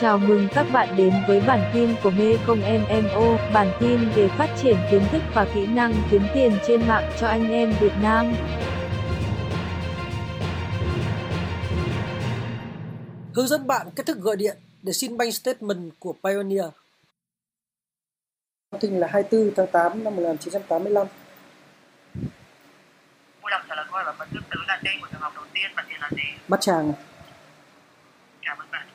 Chào mừng các bạn đến với bản tin của Mê Công MMO, bản tin về phát triển kiến thức và kỹ năng kiếm tiền trên mạng cho anh em Việt Nam. Hướng dẫn bạn cách thức gọi điện để xin bank statement của Pioneer. Tin là 24 tháng 8 năm 1985. Vui lòng trả lời câu hỏi và phần tiếp tứ là tên của trường học đầu tiên và tiền là gì? Bát Tràng. à? Cảm ơn bạn.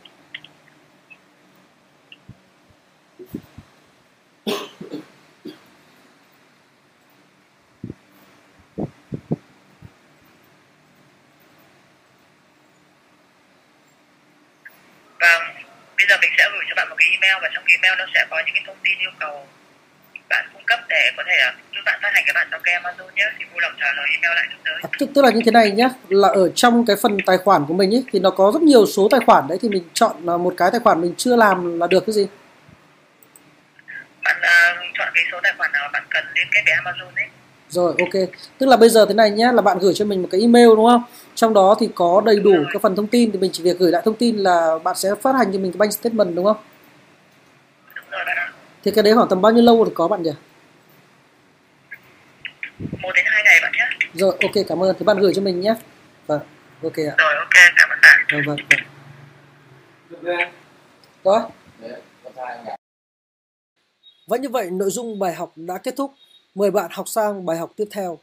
Vâng, bây giờ mình sẽ gửi cho bạn một cái email và trong cái email nó sẽ có những cái thông tin yêu cầu bạn cung cấp để có thể à, giúp bạn phát hành cái bản sao kê Amazon nhé. Thì vui lòng trả lời email lại giúp tới. À, tức, là như thế này nhé, là ở trong cái phần tài khoản của mình ấy thì nó có rất nhiều số tài khoản đấy thì mình chọn là một cái tài khoản mình chưa làm là được cái gì? Bạn à, chọn cái số tài khoản nào bạn cần liên kết với Amazon ấy. Rồi ok. Tức là bây giờ thế này nhé là bạn gửi cho mình một cái email đúng không? Trong đó thì có đầy đủ các phần thông tin thì mình chỉ việc gửi lại thông tin là bạn sẽ phát hành cho mình cái bank statement đúng không? Đúng rồi bạn ạ. Thì cái đấy khoảng tầm bao nhiêu lâu thì có bạn nhỉ? Một đến hai ngày bạn nhé. Rồi ok cảm ơn. Thì bạn gửi cho mình nhé. Vâng. Ok ạ. Rồi ok, cảm ơn bạn. Vâng vâng vâng. Rồi. Và như vậy nội dung bài học đã kết thúc. Mời bạn học sang bài học tiếp theo.